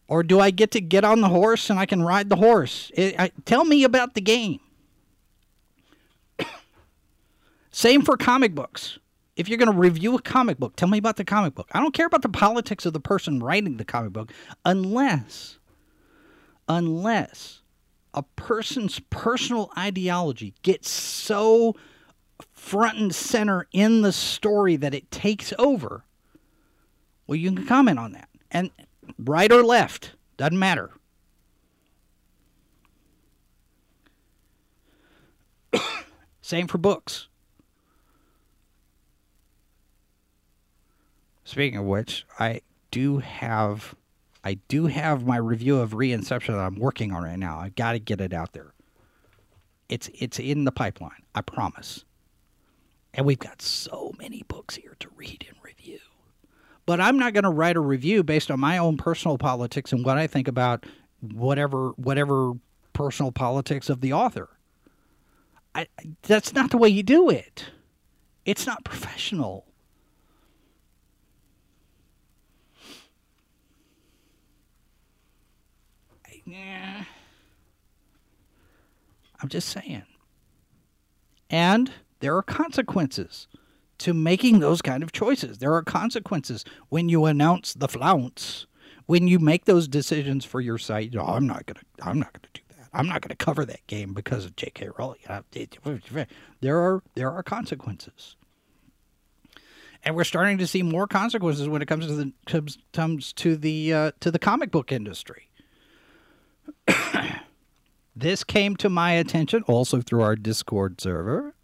Or do I get to get on the horse and I can ride the horse? It, I, tell me about the game. [COUGHS] Same for comic books. If you're going to review a comic book, tell me about the comic book. I don't care about the politics of the person writing the comic book unless unless a person's personal ideology gets so front and center in the story that it takes over, well, you can comment on that. And right or left, doesn't matter. [COUGHS] Same for books. Speaking of which, I do have I do have my review of Reinception that I'm working on right now. I've got to get it out there. It's it's in the pipeline. I promise. And we've got so many books here to read and review. But I'm not going to write a review based on my own personal politics and what I think about whatever whatever personal politics of the author. I, that's not the way you do it. It's not professional. Yeah. I'm just saying. And there are consequences to making those kind of choices. There are consequences when you announce the flounce, when you make those decisions for your site. I'm not gonna. I'm not gonna do that. I'm not gonna cover that game because of J.K. Rowling. There are there are consequences, and we're starting to see more consequences when it comes to the comes, comes to the uh, to the comic book industry. [COUGHS] this came to my attention also through our Discord server.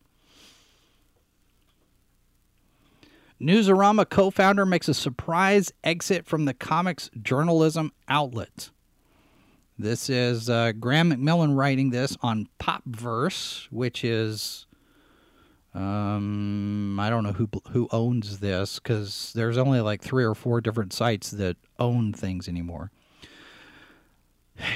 Newsarama co founder makes a surprise exit from the comics journalism outlet. This is uh, Graeme McMillan writing this on Popverse, which is. Um, I don't know who who owns this because there's only like three or four different sites that own things anymore.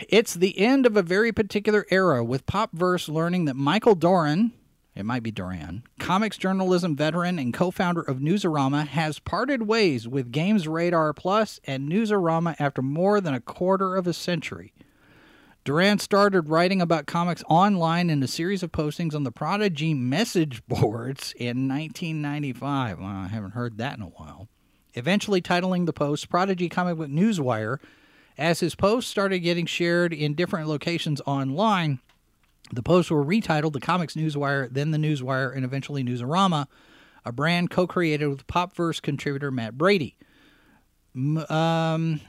It's the end of a very particular era, with Popverse learning that Michael Doran, it might be Duran, comics journalism veteran and co founder of Newsarama, has parted ways with Games Radar Plus and Newsarama after more than a quarter of a century. Duran started writing about comics online in a series of postings on the Prodigy message [LAUGHS] boards in 1995. Well, I haven't heard that in a while. Eventually titling the post Prodigy Comic Book Newswire, as his posts started getting shared in different locations online, the posts were retitled the Comics Newswire, then the Newswire, and eventually Newsarama, a brand co created with Popverse contributor Matt Brady. Um,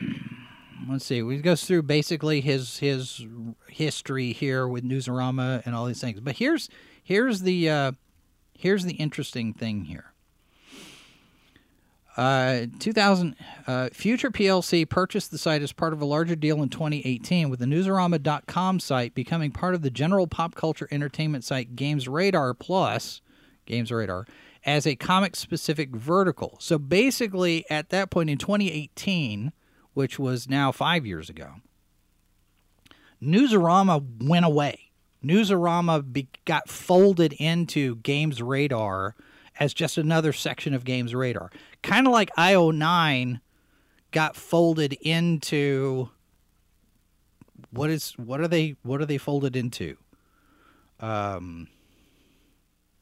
[CLEARS THROAT] let's see. We goes through basically his his history here with Newsarama and all these things. But here's here's the uh, here's the interesting thing here. Uh, 2000 uh, Future PLC purchased the site as part of a larger deal in 2018, with the Newsarama.com site becoming part of the general pop culture entertainment site Games Radar Plus, Games Radar, as a comic specific vertical. So basically, at that point in 2018, which was now five years ago, Newsarama went away. Newsarama be- got folded into Games Radar as just another section of Games Radar. Kind of like IO9 got folded into what is what are they what are they folded into? Um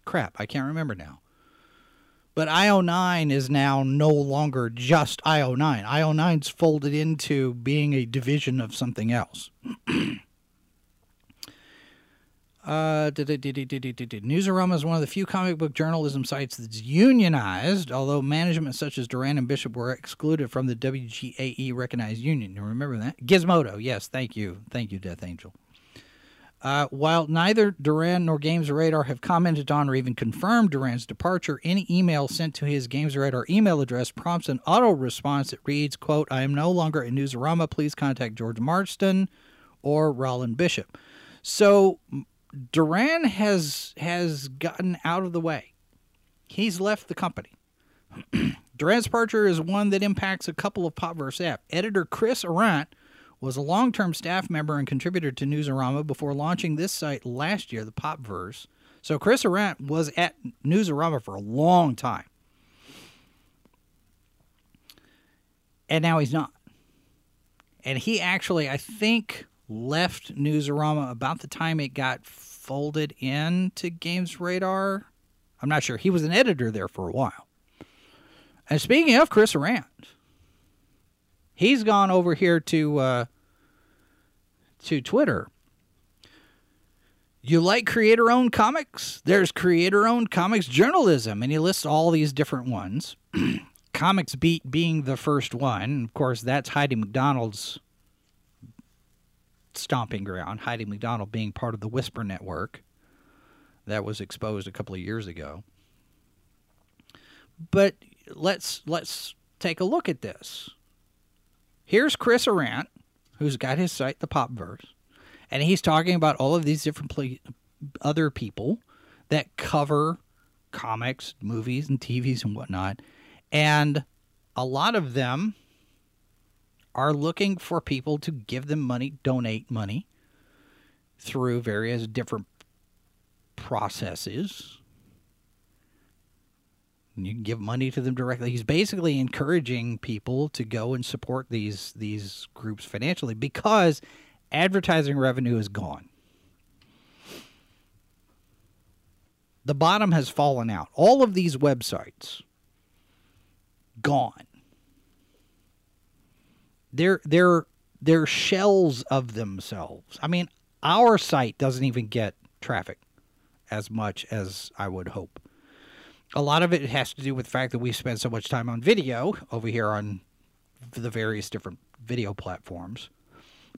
crap, I can't remember now. But IO9 is now no longer just IO9. IO9's folded into being a division of something else. [CLEARS THROAT] Uh, Newsarama is one of the few comic book journalism sites that's unionized, although management such as Duran and Bishop were excluded from the WGAE recognized union. You remember that? Gizmodo, yes, thank you. Thank you, Death Angel. Uh, while neither Duran nor Games Radar have commented on or even confirmed Duran's departure, any email sent to his Games Radar email address prompts an auto response that reads, quote, I am no longer at Newsarama. Please contact George Marston or Rollin Bishop. So Duran has has gotten out of the way. He's left the company. [CLEARS THROAT] Duran's departure is one that impacts a couple of Popverse staff. Editor Chris Arrant was a long-term staff member and contributor to Newsarama before launching this site last year, the Popverse. So Chris Arrant was at Newsarama for a long time. And now he's not. And he actually, I think, left Newsarama about the time it got folded into Games Radar. I'm not sure. He was an editor there for a while. And speaking of Chris Arrant, he's gone over here to uh, to Twitter. You like creator owned comics? There's creator owned comics journalism, and he lists all these different ones. [CLEARS THROAT] comics Beat being the first one. Of course, that's Heidi McDonald's stomping ground. Heidi McDonald being part of the Whisper Network that was exposed a couple of years ago. But let's let's take a look at this. Here's Chris Arrant, who's got his site, the Popverse, and he's talking about all of these different pl- other people that cover comics, movies, and TVs and whatnot, and a lot of them are looking for people to give them money, donate money through various different processes. You can give money to them directly. He's basically encouraging people to go and support these these groups financially because advertising revenue is gone. The bottom has fallen out. All of these websites gone they're they're they're shells of themselves. I mean, our site doesn't even get traffic as much as I would hope. A lot of it has to do with the fact that we spend so much time on video over here on the various different video platforms.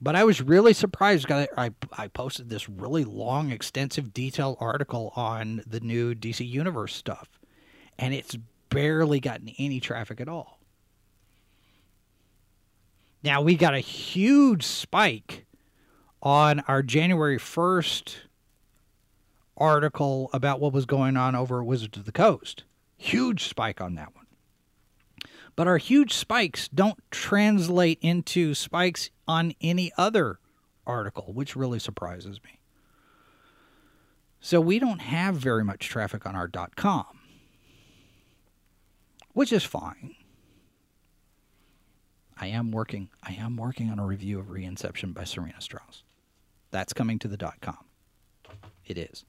But I was really surprised. I, I, I posted this really long, extensive, detailed article on the new DC Universe stuff, and it's barely gotten any traffic at all. Now we got a huge spike on our January 1st article about what was going on over at Wizards of the Coast. Huge spike on that one. But our huge spikes don't translate into spikes on any other article, which really surprises me. So we don't have very much traffic on our .com, which is fine. I am working. I am working on a review of Reinception by Serena Strauss. That's coming to the dot .com. It is.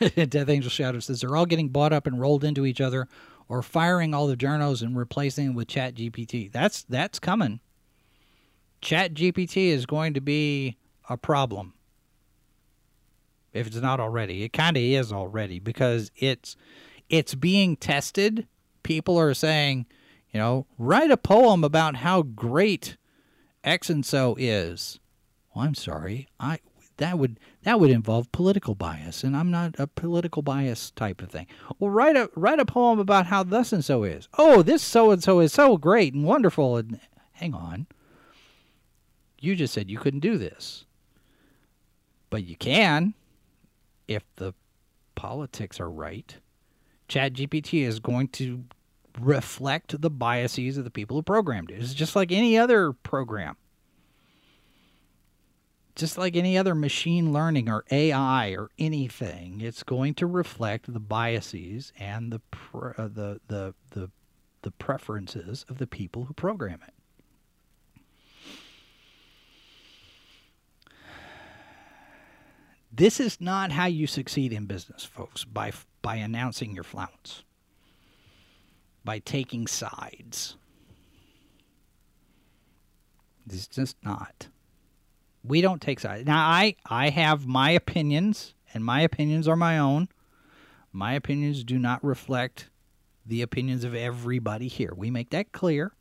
[LAUGHS] Death Angel Shadow says they're all getting bought up and rolled into each other, or firing all the journos and replacing them with Chat GPT. That's that's coming. Chat GPT is going to be a problem. If it's not already, it kind of is already because it's it's being tested. People are saying, you know, write a poem about how great X and so is. Well, I'm sorry. I that would that would involve political bias, and I'm not a political bias type of thing. Well, write a write a poem about how thus and so is. Oh, this so and so is so great and wonderful. And hang on, you just said you couldn't do this, but you can if the politics are right. Chat GPT is going to reflect the biases of the people who programmed it. It's just like any other program just like any other machine learning or AI or anything, it's going to reflect the biases and the pre- uh, the, the the the preferences of the people who program it. This is not how you succeed in business, folks, by by announcing your flounce. By taking sides. It's just not we don't take sides. Now I I have my opinions and my opinions are my own. My opinions do not reflect the opinions of everybody here. We make that clear.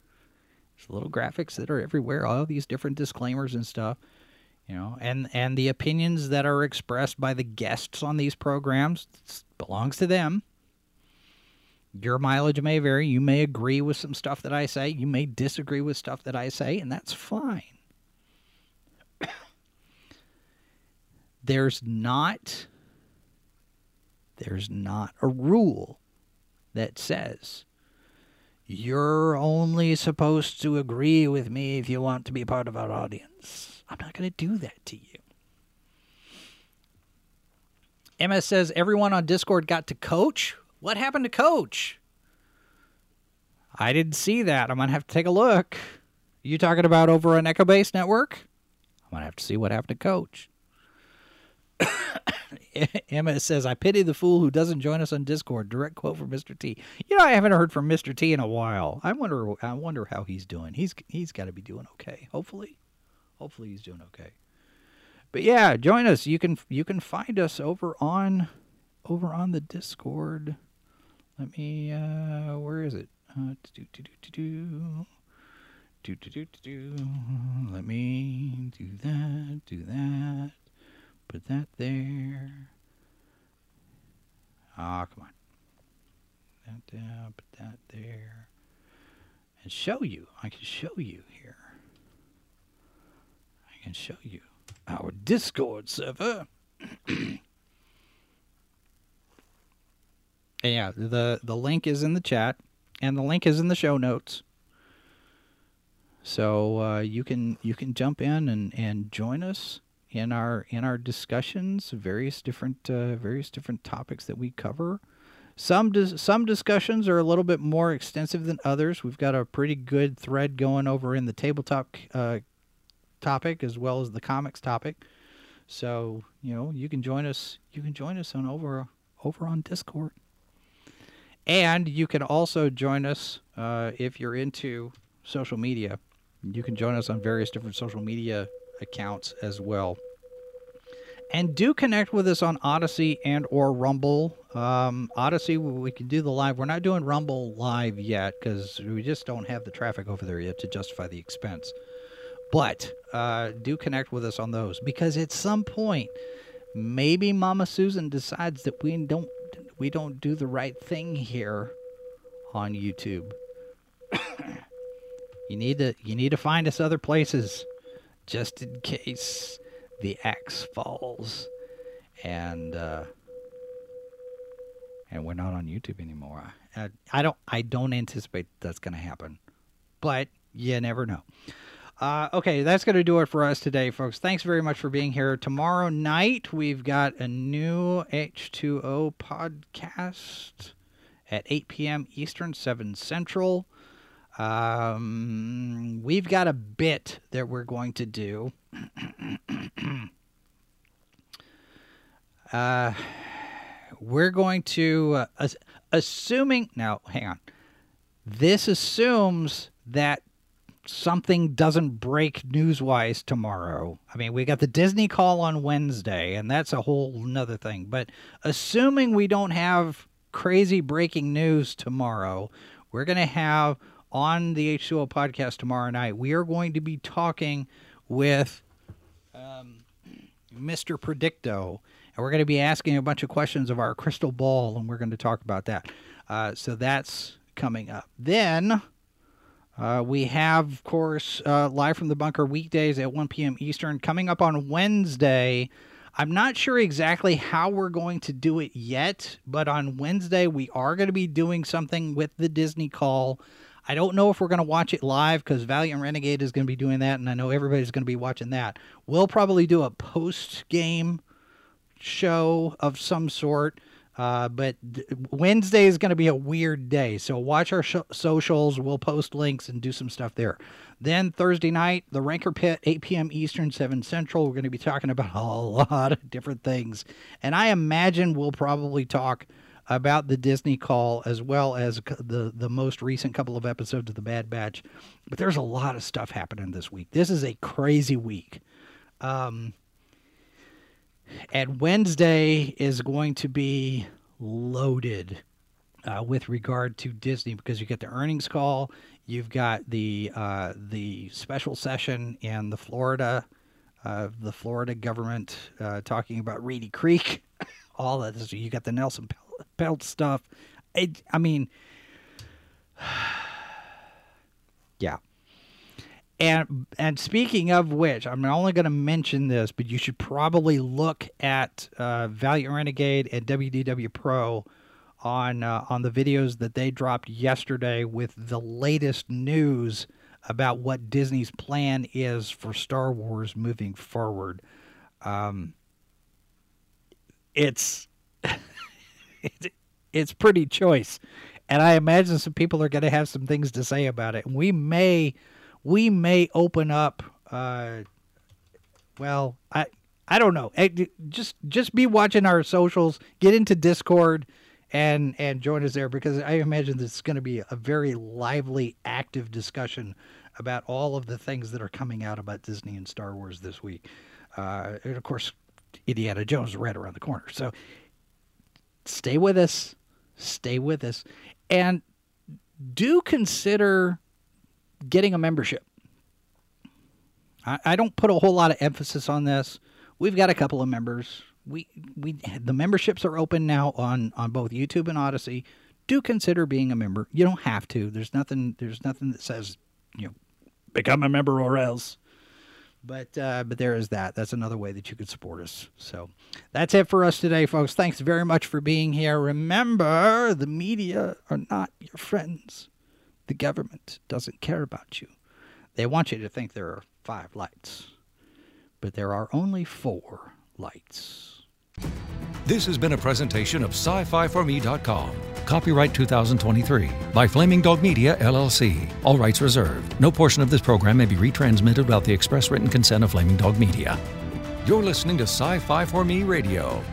There's little graphics that are everywhere, all these different disclaimers and stuff. You know, and and the opinions that are expressed by the guests on these programs belongs to them. Your mileage may vary. You may agree with some stuff that I say. You may disagree with stuff that I say, and that's fine. [COUGHS] there's not there's not a rule that says you're only supposed to agree with me if you want to be part of our audience. I'm not going to do that to you. MS says everyone on Discord got to coach. What happened to coach? I didn't see that. I'm going to have to take a look. You talking about over on Echo Base Network? I'm going to have to see what happened to coach. [COUGHS] Emma says, I pity the fool who doesn't join us on Discord. Direct quote from Mr. T. You know, I haven't heard from Mr. T in a while. I wonder I wonder how he's doing. He's he's gotta be doing okay. Hopefully hopefully he's doing okay. But yeah, join us. You can you can find us over on over on the Discord. Let me uh where is it? Let me do that, do that, put that there. Ah, come on. Uh, put that there. And show you. I can show you here. I can show you our Discord server. [CLEARS THROAT] yeah, the the link is in the chat, and the link is in the show notes. So uh, you can you can jump in and, and join us in our in our discussions, various different uh, various different topics that we cover. Some dis- some discussions are a little bit more extensive than others. We've got a pretty good thread going over in the tabletop uh, topic as well as the comics topic. So you know you can join us. You can join us on over over on Discord, and you can also join us uh, if you're into social media. You can join us on various different social media accounts as well. And do connect with us on Odysee and or Rumble. Um, Odysee, we can do the live. We're not doing Rumble live yet because we just don't have the traffic over there yet to justify the expense. But uh, do connect with us on those because at some point, maybe Mama Susan decides that we don't we don't do the right thing here on YouTube. [COUGHS] you need to you need to find us other places just in case the axe falls and uh, and we're not on YouTube anymore. I, I don't I don't anticipate that's going to happen, but you never know. Uh, okay, that's going to do it for us today, folks. Thanks very much for being here. Tomorrow night, we've got a new H2O podcast at 8 p.m. Eastern, 7 Central. Um, we've got a bit that we're going to do. [CLEARS THROAT] uh, we're going to, uh, assuming, now, hang on. This assumes that something doesn't break news wise tomorrow. I mean, we got the Disney call on Wednesday, and that's a whole nother thing. But assuming we don't have crazy breaking news tomorrow, we're going to have on the H2O podcast tomorrow night, we are going to be talking with um, Mr. Predicto. And we're going to be asking a bunch of questions of our crystal ball, and we're going to talk about that. Uh, so that's coming up. Then uh, we have, of course, uh, live from the bunker weekdays at 1 p.m. Eastern. Coming up on Wednesday, I'm not sure exactly how we're going to do it yet, but on Wednesday, we are going to be doing something with the Disney call. I don't know if we're going to watch it live because Valiant Renegade is going to be doing that, and I know everybody's going to be watching that. We'll probably do a post game show of some sort. Uh, but Wednesday is going to be a weird day. So watch our socials. We'll post links and do some stuff there. Then Thursday night, the Rancor Pit, 8 p.m. Eastern, 7 Central. We're going to be talking about a lot of different things. And I imagine we'll probably talk about the Disney call as well as the, the most recent couple of episodes of The Bad Batch. But there's a lot of stuff happening this week. This is a crazy week. Um, and Wednesday is going to be loaded uh, with regard to Disney because you get the earnings call, you've got the uh, the special session in the Florida, uh, the Florida government uh, talking about Reedy Creek, [LAUGHS] all of this. You got the Nelson Peltz stuff. It, I mean, [SIGHS] yeah. And and speaking of which, I'm only going to mention this, but you should probably look at uh, Valiant Renegade and WDW Pro on uh, on the videos that they dropped yesterday with the latest news about what Disney's plan is for Star Wars moving forward. Um, it's [LAUGHS] it's pretty choice, and I imagine some people are going to have some things to say about it. And we may we may open up. Uh, well, I I don't know. Just just be watching our socials. Get into Discord and and join us there because I imagine this is going to be a very lively, active discussion about all of the things that are coming out about Disney and Star Wars this week. Uh, and of course, Indiana Jones right around the corner. So stay with us. Stay with us. And do consider getting a membership. I, I don't put a whole lot of emphasis on this. We've got a couple of members. We we the memberships are open now on on both YouTube and Odysee. Do consider being a member. You don't have to. There's nothing. There's nothing that says you know become a member or else. But uh, but there is that. That's another way that you could support us. So that's it for us today, folks. Thanks very much for being here. Remember, the media are not your friends. The government doesn't care about you. They want you to think there are five lights, but there are only four lights. This has been a presentation of SciFiForMe.com. Copyright 2023 by Flaming Dog Media, LLC. All rights reserved. No portion of this program may be retransmitted without the express written consent of Flaming Dog Media. You're listening to Sci Fi for Me Radio.